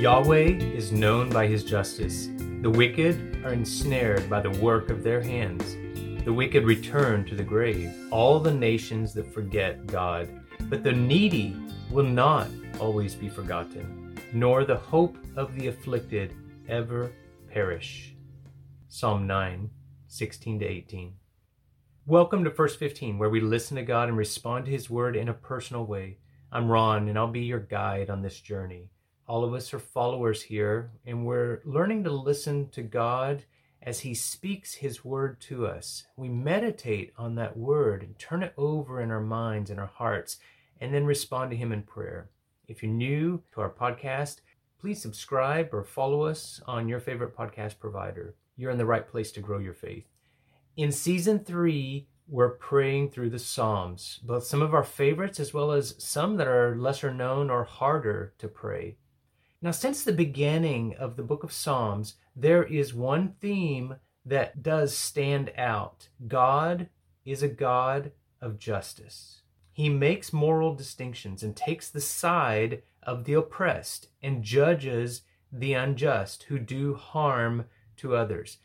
Yahweh is known by his justice. The wicked are ensnared by the work of their hands. The wicked return to the grave, all the nations that forget God. But the needy will not always be forgotten, nor the hope of the afflicted ever perish. Psalm 9, 16 to 18. Welcome to First 15, where we listen to God and respond to His Word in a personal way. I'm Ron, and I'll be your guide on this journey. All of us are followers here, and we're learning to listen to God as He speaks His word to us. We meditate on that word and turn it over in our minds and our hearts, and then respond to Him in prayer. If you're new to our podcast, please subscribe or follow us on your favorite podcast provider. You're in the right place to grow your faith. In season three, we're praying through the Psalms, both some of our favorites as well as some that are lesser known or harder to pray. Now, since the beginning of the book of Psalms, there is one theme that does stand out God is a God of justice. He makes moral distinctions and takes the side of the oppressed and judges the unjust who do harm to others.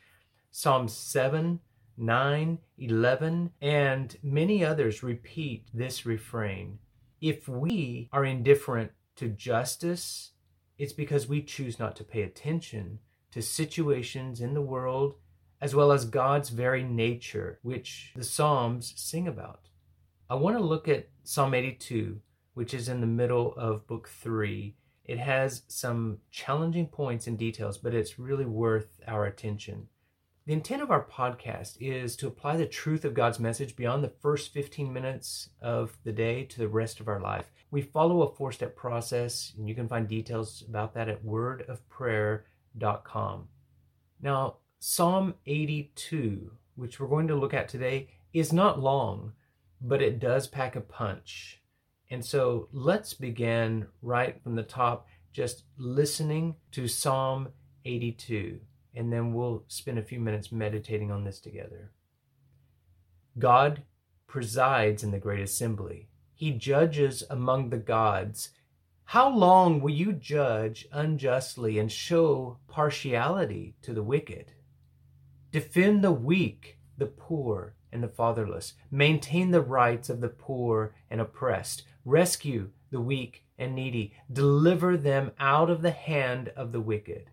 Psalms 7, 9, 11, and many others repeat this refrain. If we are indifferent to justice it's because we choose not to pay attention to situations in the world as well as God's very nature, which the Psalms sing about. I want to look at Psalm 82, which is in the middle of book three. It has some challenging points and details, but it's really worth our attention. The intent of our podcast is to apply the truth of God's message beyond the first 15 minutes of the day to the rest of our life. We follow a four step process, and you can find details about that at wordofprayer.com. Now, Psalm 82, which we're going to look at today, is not long, but it does pack a punch. And so let's begin right from the top, just listening to Psalm 82 and then we'll spend a few minutes meditating on this together. God presides in the great assembly. He judges among the gods. How long will you judge unjustly and show partiality to the wicked? Defend the weak, the poor, and the fatherless. Maintain the rights of the poor and oppressed. Rescue the weak and needy. Deliver them out of the hand of the wicked.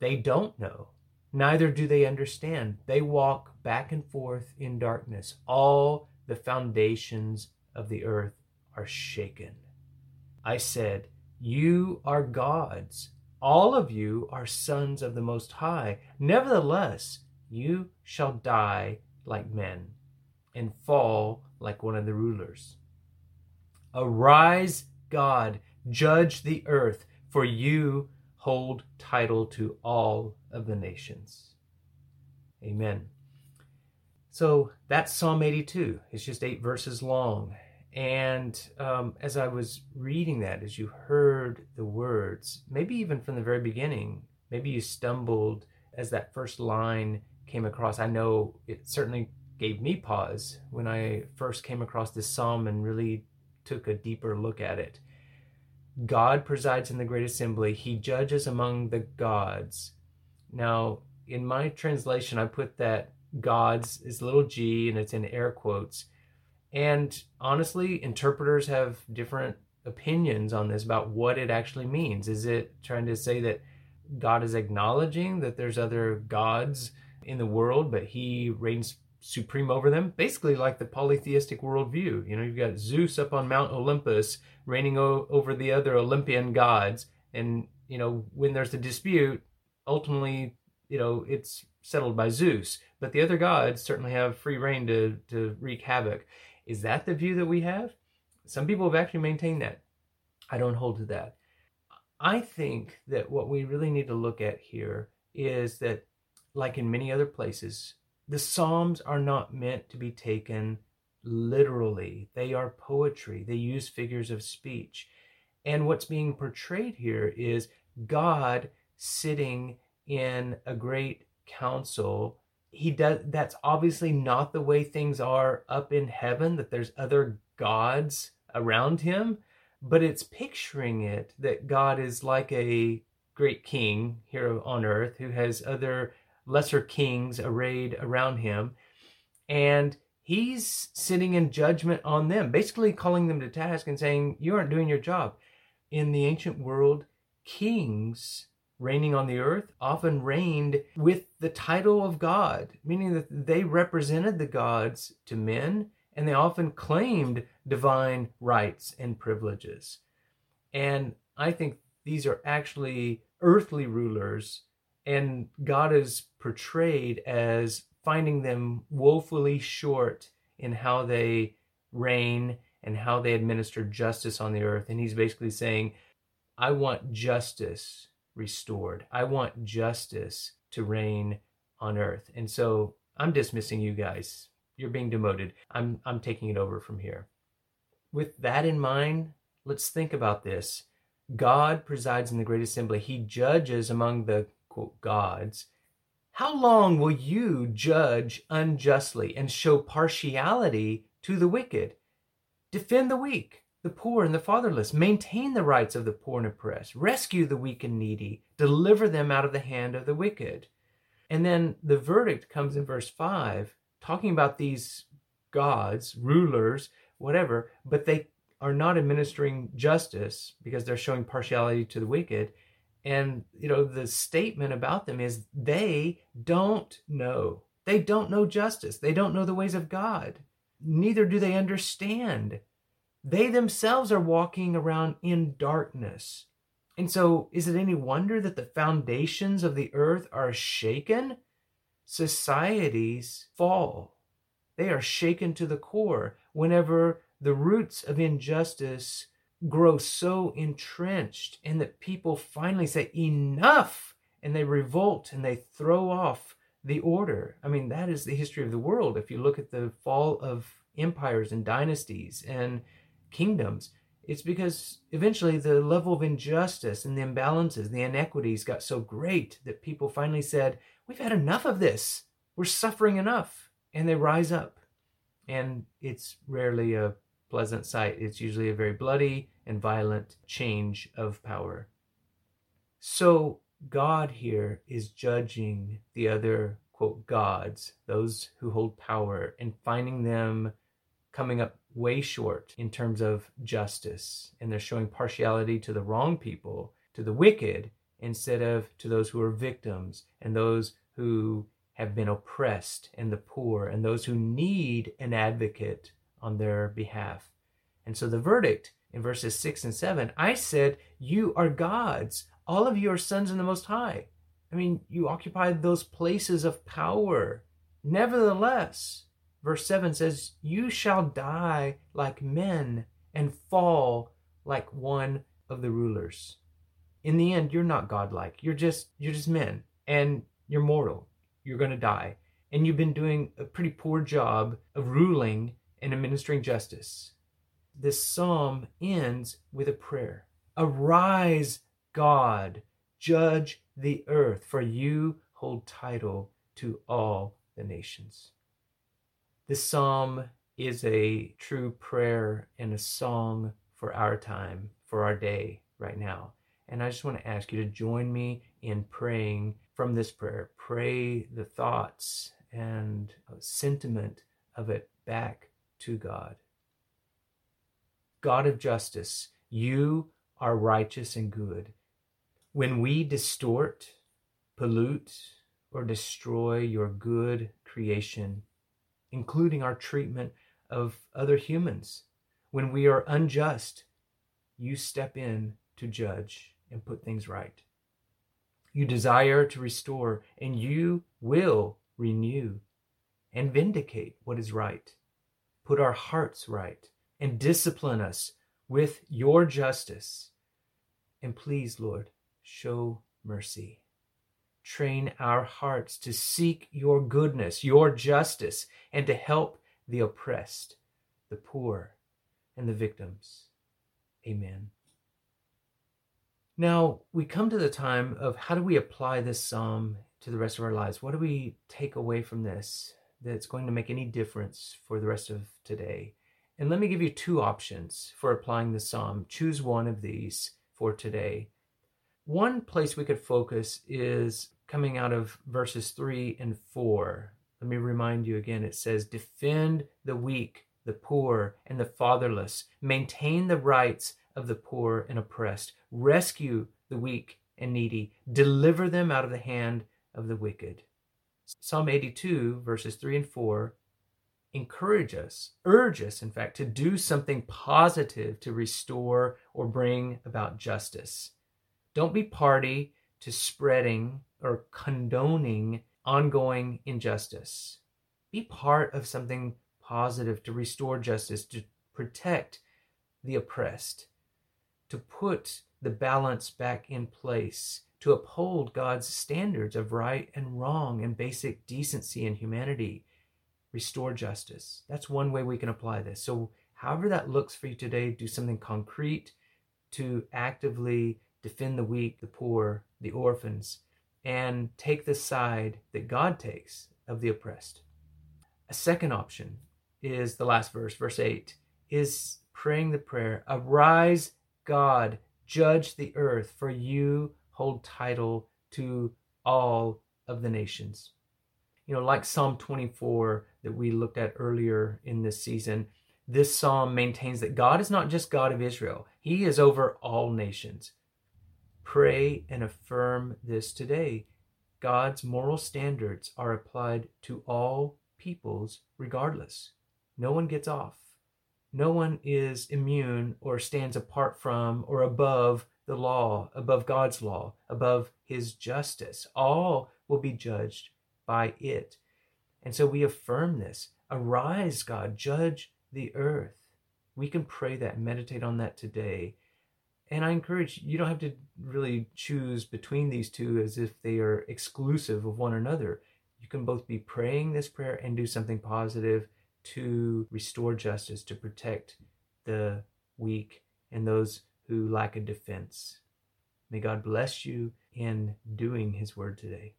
They don't know, neither do they understand. They walk back and forth in darkness. All the foundations of the earth are shaken. I said, You are gods. All of you are sons of the Most High. Nevertheless, you shall die like men and fall like one of the rulers. Arise, God, judge the earth, for you hold title to all of the nations. Amen. So that's Psalm 82. It's just eight verses long. And um, as I was reading that, as you heard the words, maybe even from the very beginning, maybe you stumbled as that first line came across. I know it certainly gave me pause when I first came across this psalm and really took a deeper look at it. God presides in the great assembly. He judges among the gods. Now, in my translation, I put that gods is little g and it's in air quotes. And honestly, interpreters have different opinions on this about what it actually means. Is it trying to say that God is acknowledging that there's other gods in the world, but he reigns supreme over them? Basically, like the polytheistic worldview. You know, you've got Zeus up on Mount Olympus reigning o- over the other Olympian gods. And, you know, when there's a dispute, ultimately, you know, it's settled by Zeus. But the other gods certainly have free reign to, to wreak havoc. Is that the view that we have? Some people have actually maintained that. I don't hold to that. I think that what we really need to look at here is that, like in many other places, the Psalms are not meant to be taken literally, they are poetry, they use figures of speech. And what's being portrayed here is God sitting in a great council. He does that's obviously not the way things are up in heaven, that there's other gods around him. but it's picturing it that God is like a great king here on earth who has other lesser kings arrayed around him. And he's sitting in judgment on them, basically calling them to task and saying, You aren't doing your job. In the ancient world, kings reigning on the earth often reigned with the title of God, meaning that they represented the gods to men and they often claimed divine rights and privileges. And I think these are actually earthly rulers, and God is portrayed as finding them woefully short in how they reign and how they administer justice on the earth. And he's basically saying, I want justice restored. I want justice to reign on earth. And so I'm dismissing you guys. You're being demoted. I'm I'm taking it over from here. With that in mind, let's think about this. God presides in the great assembly. He judges among the quote gods how long will you judge unjustly and show partiality to the wicked? Defend the weak, the poor, and the fatherless. Maintain the rights of the poor and oppressed. Rescue the weak and needy. Deliver them out of the hand of the wicked. And then the verdict comes in verse 5, talking about these gods, rulers, whatever, but they are not administering justice because they're showing partiality to the wicked. And, you know, the statement about them is they don't know. They don't know justice. They don't know the ways of God. Neither do they understand. They themselves are walking around in darkness. And so, is it any wonder that the foundations of the earth are shaken? Societies fall. They are shaken to the core whenever the roots of injustice grow so entrenched and that people finally say enough and they revolt and they throw off the order. I mean, that is the history of the world. If you look at the fall of empires and dynasties and kingdoms, it's because eventually the level of injustice and the imbalances, and the inequities got so great that people finally said, We've had enough of this. We're suffering enough. And they rise up. And it's rarely a pleasant sight. It's usually a very bloody and violent change of power. So, God here is judging the other, quote, gods, those who hold power, and finding them coming up way short in terms of justice. And they're showing partiality to the wrong people, to the wicked, instead of to those who are victims and those who have been oppressed and the poor and those who need an advocate on their behalf. And so the verdict in verses 6 and 7 I said, You are gods. All of you are sons of the Most High. I mean, you occupy those places of power. Nevertheless, verse 7 says, You shall die like men and fall like one of the rulers. In the end, you're not godlike. You're just you're just men and you're mortal. You're going to die. And you've been doing a pretty poor job of ruling and administering justice. This psalm ends with a prayer Arise, God, judge the earth, for you hold title to all the nations. This psalm is a true prayer and a song for our time, for our day right now. And I just want to ask you to join me in praying from this prayer. Pray the thoughts and sentiment of it back to God. God of justice, you are righteous and good. When we distort, pollute, or destroy your good creation, including our treatment of other humans, when we are unjust, you step in to judge and put things right. You desire to restore, and you will renew and vindicate what is right put our hearts right, and discipline us with your justice. And please, Lord, show mercy. Train our hearts to seek your goodness, your justice, and to help the oppressed, the poor, and the victims. Amen. Now, we come to the time of how do we apply this psalm to the rest of our lives? What do we take away from this? That's going to make any difference for the rest of today. And let me give you two options for applying the psalm. Choose one of these for today. One place we could focus is coming out of verses 3 and 4. Let me remind you again it says, Defend the weak, the poor, and the fatherless, maintain the rights of the poor and oppressed, rescue the weak and needy, deliver them out of the hand of the wicked. Psalm 82, verses 3 and 4, encourage us, urge us, in fact, to do something positive to restore or bring about justice. Don't be party to spreading or condoning ongoing injustice. Be part of something positive to restore justice, to protect the oppressed, to put the balance back in place, to uphold God's standards of right and wrong and basic decency and humanity. Restore justice. That's one way we can apply this. So, however that looks for you today, do something concrete to actively defend the weak, the poor, the orphans, and take the side that God takes of the oppressed. A second option is the last verse, verse 8, is praying the prayer Arise, God, judge the earth, for you hold title to all of the nations. You know, like Psalm 24 that we looked at earlier in this season, this psalm maintains that God is not just God of Israel, He is over all nations. Pray and affirm this today. God's moral standards are applied to all peoples regardless. No one gets off. No one is immune or stands apart from or above the law, above God's law, above his justice. All will be judged by it. And so we affirm this. Arise, God, judge the earth. We can pray that, meditate on that today. And I encourage you don't have to really choose between these two as if they are exclusive of one another. You can both be praying this prayer and do something positive to restore justice, to protect the weak and those who lack a defense. May God bless you in doing His word today.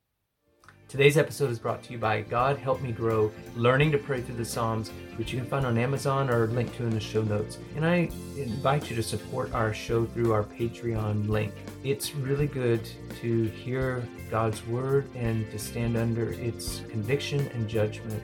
Today's episode is brought to you by God Help Me Grow, Learning to Pray Through the Psalms, which you can find on Amazon or link to in the show notes. And I invite you to support our show through our Patreon link. It's really good to hear God's word and to stand under its conviction and judgment